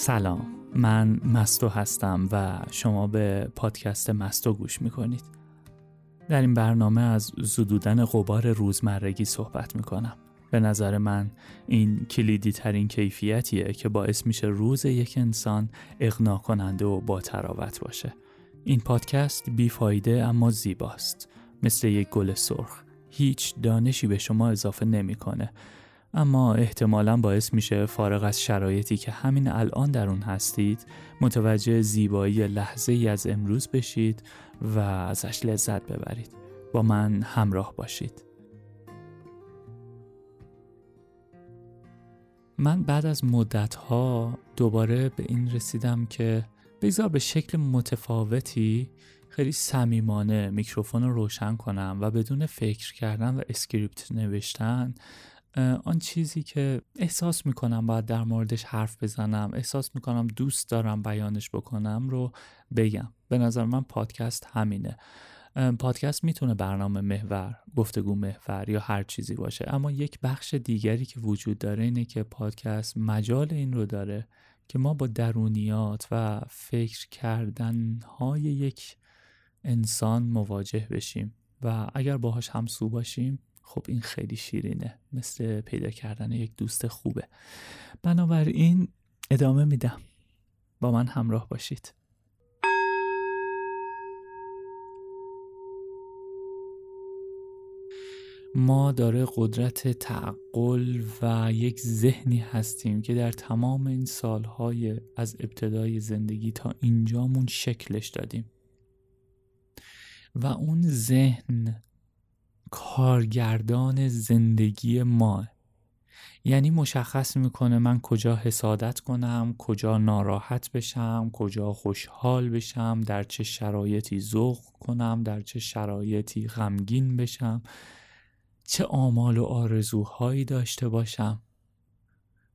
سلام. من مستو هستم و شما به پادکست مستو گوش می‌کنید. در این برنامه از زدودن غبار روزمرگی صحبت می‌کنم. به نظر من این کلیدی ترین کیفیتیه که باعث میشه روز یک انسان اغنا کننده و با تراوت باشه. این پادکست بیفایده اما زیباست. مثل یک گل سرخ. هیچ دانشی به شما اضافه نمی‌کنه. اما احتمالا باعث میشه فارغ از شرایطی که همین الان در اون هستید متوجه زیبایی لحظه ای از امروز بشید و ازش لذت ببرید. با من همراه باشید. من بعد از مدت ها دوباره به این رسیدم که بگذار به شکل متفاوتی خیلی صمیمانه میکروفون رو روشن کنم و بدون فکر کردن و script نوشتن آن چیزی که احساس می‌کنم باید در موردش حرف بزنم احساس می‌کنم دوست دارم بیانش بکنم رو بگم. به نظر من پادکست همینه. پادکست می‌تونه برنامه محور گفتگو محور یا هر چیزی باشه اما یک بخش دیگری که وجود داره اینه که پادکست مجال این رو داره که ما با درونیات و فکر کردن های یک انسان مواجه بشیم و اگر باهاش همسو باشیم خب این خیلی شیرینه مثل پیدا کردن یک دوست خوبه. بنابراین ادامه میدم. با من همراه باشید. ما داره قدرت تعقل و یک ذهنی هستیم که در تمام این سالهای از ابتدای زندگی تا اینجامون شکلش دادیم. و اون ذهن کارگردان زندگی ما. یعنی مشخص می‌کنه من کجا حسادت کنم کجا ناراحت بشم کجا خوشحال بشم در چه شرایطی ذوق کنم در چه شرایطی غمگین بشم. چه آمال و آرزوهایی داشته باشم.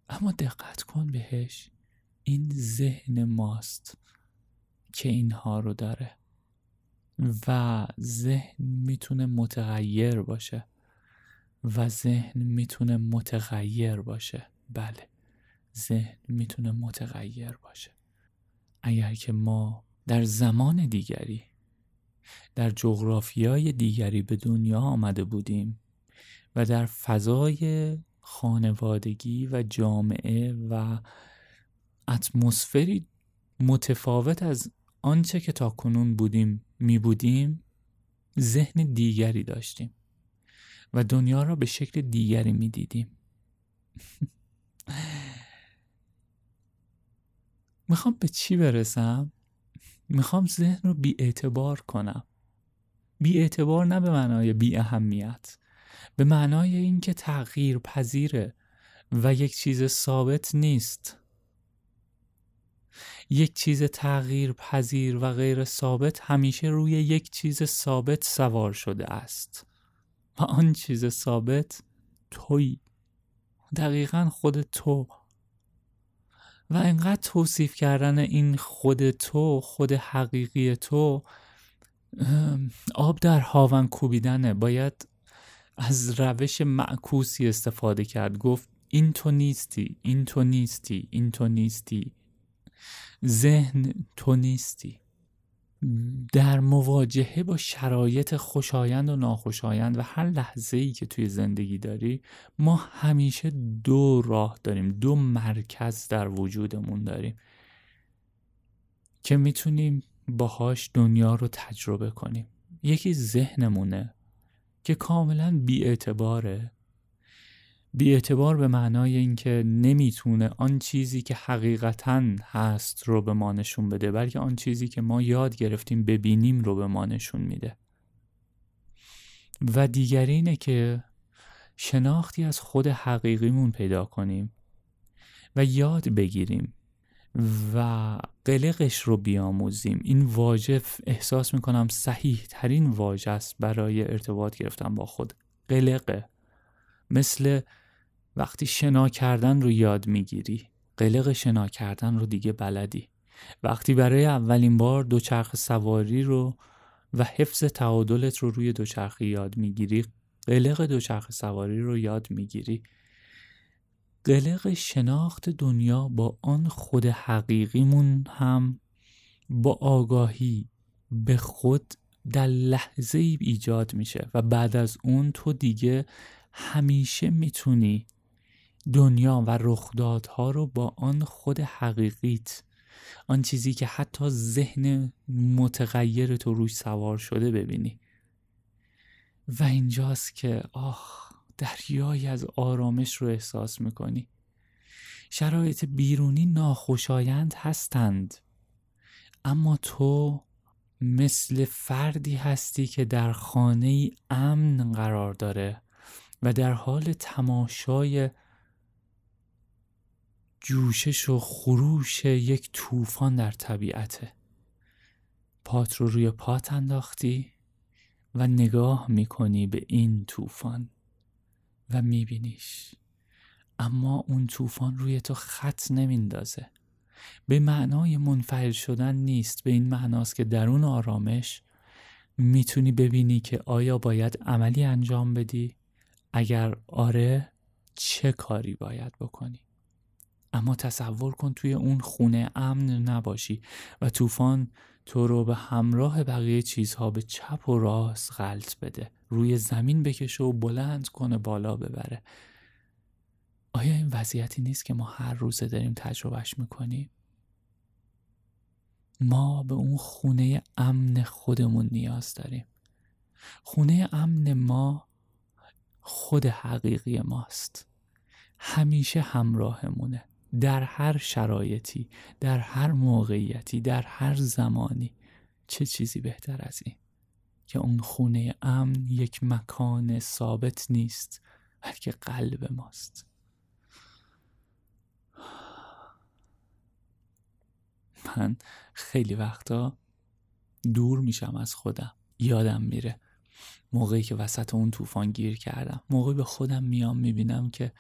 اما دقت کن بهش. این ذهن ماست که اینها رو داره. و ذهن می‌تونه متغیر باشه. و ذهن می‌تونه متغیر باشه. بله. ذهن می‌تونه متغیر باشه. اگر که ما در زمان دیگری در جغرافیای دیگری به دنیا آمده بودیم و در فضای خانوادگی و جامعه و اتمسفری متفاوت از آنچه که تا کنون بودیم می بودیم ذهن دیگری داشتیم و دنیا را به شکل دیگری می دیدیم می‌خوام به چی برسم؟ می‌خوام ذهن رو بی اعتبار کنم. بی اعتبار نه به معنای بی اهمیت به معنای اینکه تغییر پذیره و یک چیز ثابت نیست. یک چیز تغییر پذیر و غیر ثابت همیشه روی یک چیز ثابت سوار شده است. و آن چیز ثابت توی دقیقا خود تو. و انقدر توصیف کردن این خود تو خود حقیقی تو آب در هاون کوبیدنه. باید از روش معکوسی استفاده کرد. گفت این تو نیستی این تو نیستی این تو نیستی. ذهن تو نیستی. در مواجهه با شرایط خوشایند و ناخوشایند و هر لحظه ای که توی زندگی داری ما همیشه دو راه داریم دو مرکز در وجودمون داریم که می‌تونیم باهاش دنیا رو تجربه کنیم. یکی ذهنمونه که کاملا بیاعتباره. اعتبار به معنای اینکه نمی‌تونه آن چیزی که حقیقتا هست رو به ما نشون بده بلکه آن چیزی که ما یاد گرفتیم ببینیم رو به ما نشون میده. و دیگر اینه که شناختی از خود حقیقیمون پیدا کنیم و یاد بگیریم و قلقش رو بیاموزیم. این واژه احساس می‌کنم صحیح ترین واژه است برای ارتباط گرفتن با خود. قلقه. مثل وقتی شنا کردن رو یاد می‌گیری قلق شنا کردن رو دیگه بلدی. وقتی برای اولین بار دوچرخ سواری رو و حفظ تعادلت رو روی دوچرخه یاد می‌گیری قلق دوچرخ سواری رو یاد می‌گیری. قلق شناخت دنیا با آن خود حقیقیمون هم با آگاهی به خود در لحظه ای ایجاد میشه و بعد از اون تو دیگه همیشه می‌تونی دنیا و رخدادها رو با آن خود حقیقیت آن چیزی که حتی ذهن متغیر تو روش سوار شده ببینی. و اینجاست که آه دریایی از آرامش رو احساس می‌کنی. شرایط بیرونی ناخوشایند هستند. اما تو مثل فردی هستی که در خانه امن قرار داره و در حال تماشای جوشش و خروش یک طوفان در طبیعته. پات رو روی پات انداختی و نگاه می‌کنی به این طوفان و میبینیش. اما اون طوفان روی تو خط نمیندازه. به معنای منفعل شدن نیست. به این معناست که در اون آرامش می‌تونی ببینی که آیا باید عملی انجام بدی. اگر آره چه کاری باید بکنی؟ اما تصور کن توی اون خونه امن نباشی و طوفان تو رو به همراه بقیه چیزها به چپ و راست غلط بده روی زمین بکشه و بلند کنه بالا ببره. آیا این وضعیتی نیست که ما هر روزه داریم تجربهش می‌کنیم؟ ما به اون خونه امن خودمون نیاز داریم. خونه امن ما خود حقیقی ماست. همیشه همراهمونه. در هر شرایطی در هر موقعیتی در هر زمانی چه چیزی بهتر از این که اون خونه امن یک مکان ثابت نیست بلکه قلب ماست. من خیلی وقتا دور میشم از خودم یادم میره موقعی که وسط اون طوفان گیر کردم موقعی به خودم میام می‌بینم که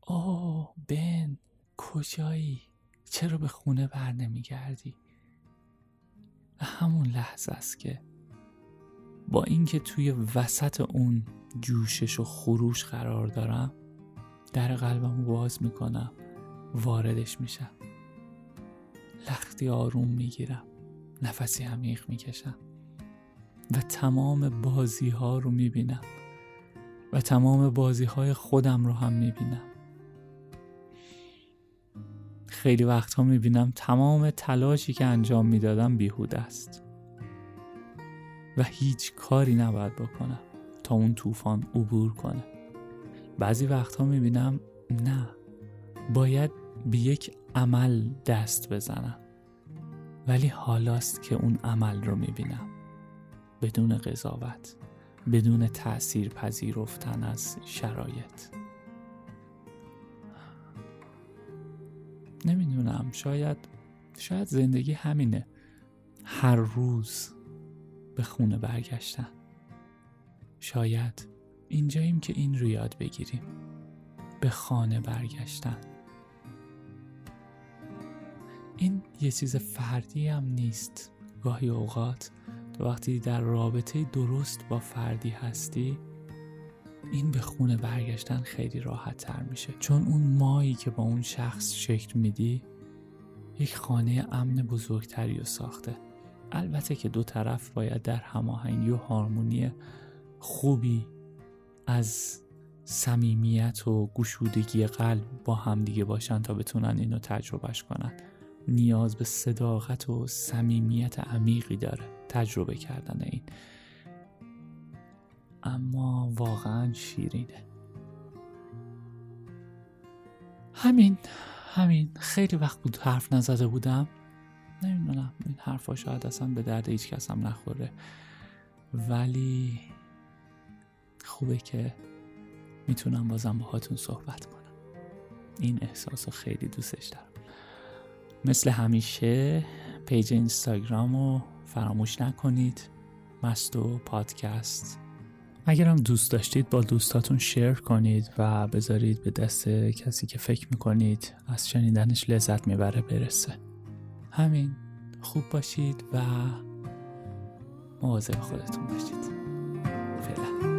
آه بن. کجایی؟ چرا به خونه بر نمیگردی؟ و همون لحظه است که با اینکه توی وسط اون جوشش و خروش قرار دارم در قلبم باز می‌کنم واردش میشم. لختی آروم می‌گیرم نفسی عمیق می‌کشم و تمام بازی ها رو می‌بینم و تمام بازی های خودم رو هم می‌بینم. خیلی وقتها می‌بینم تمام تلاشی که انجام می‌دادم بیهوده است. و هیچ کاری نباید بکنم تا اون طوفان عبور کنه. بعضی وقتها می‌بینم نه باید به یک عمل دست بزنم. ولی حالاست که اون عمل رو می‌بینم. بدون قضاوت بدون تأثیر پذیرفتن از شرایط. نمی‌دونم شاید شاید زندگی همینه. هر روز به خونه برگشتن. شاید اینجاییم که این رو یاد بگیریم. به خانه برگشتن. این یه چیز فردی هم نیست. گاهی اوقات وقتی در رابطه درست با فردی هستی این به خونه برگشتن خیلی راحت تر میشه. چون اون مایی که با اون شخص شکل میدی یک خانه امن بزرگتری رو ساخته. البته که دو طرف باید در هماهنگی و هارمونی خوبی از صمیمیت و گشودگی قلب با همدیگه باشن تا بتونن اینو تجربهش کنن. نیاز به صداقت و صمیمیت عمیقی داره تجربه کردن این. اما واقعا شیرینه. همین. همین خیلی وقت بود حرف نزده بودم. نمی‌دونم این حرفا شاید اصلا به درد هیچ کس هم نخوره. ولی خوبه که می‌تونم بازم باهاتون صحبت کنم. این احساس رو خیلی دوستش دارم. مثل همیشه پیج اینستاگرام رو فراموش نکنید. مستو پادکست. اگرم دوست داشتید با دوستاتون شیر کنید و بذارید به دست کسی که فکر می‌کنید از شنیدنش لذت می‌بره برسه. همین. خوب باشید و مواظب خودتون باشید. فعلا.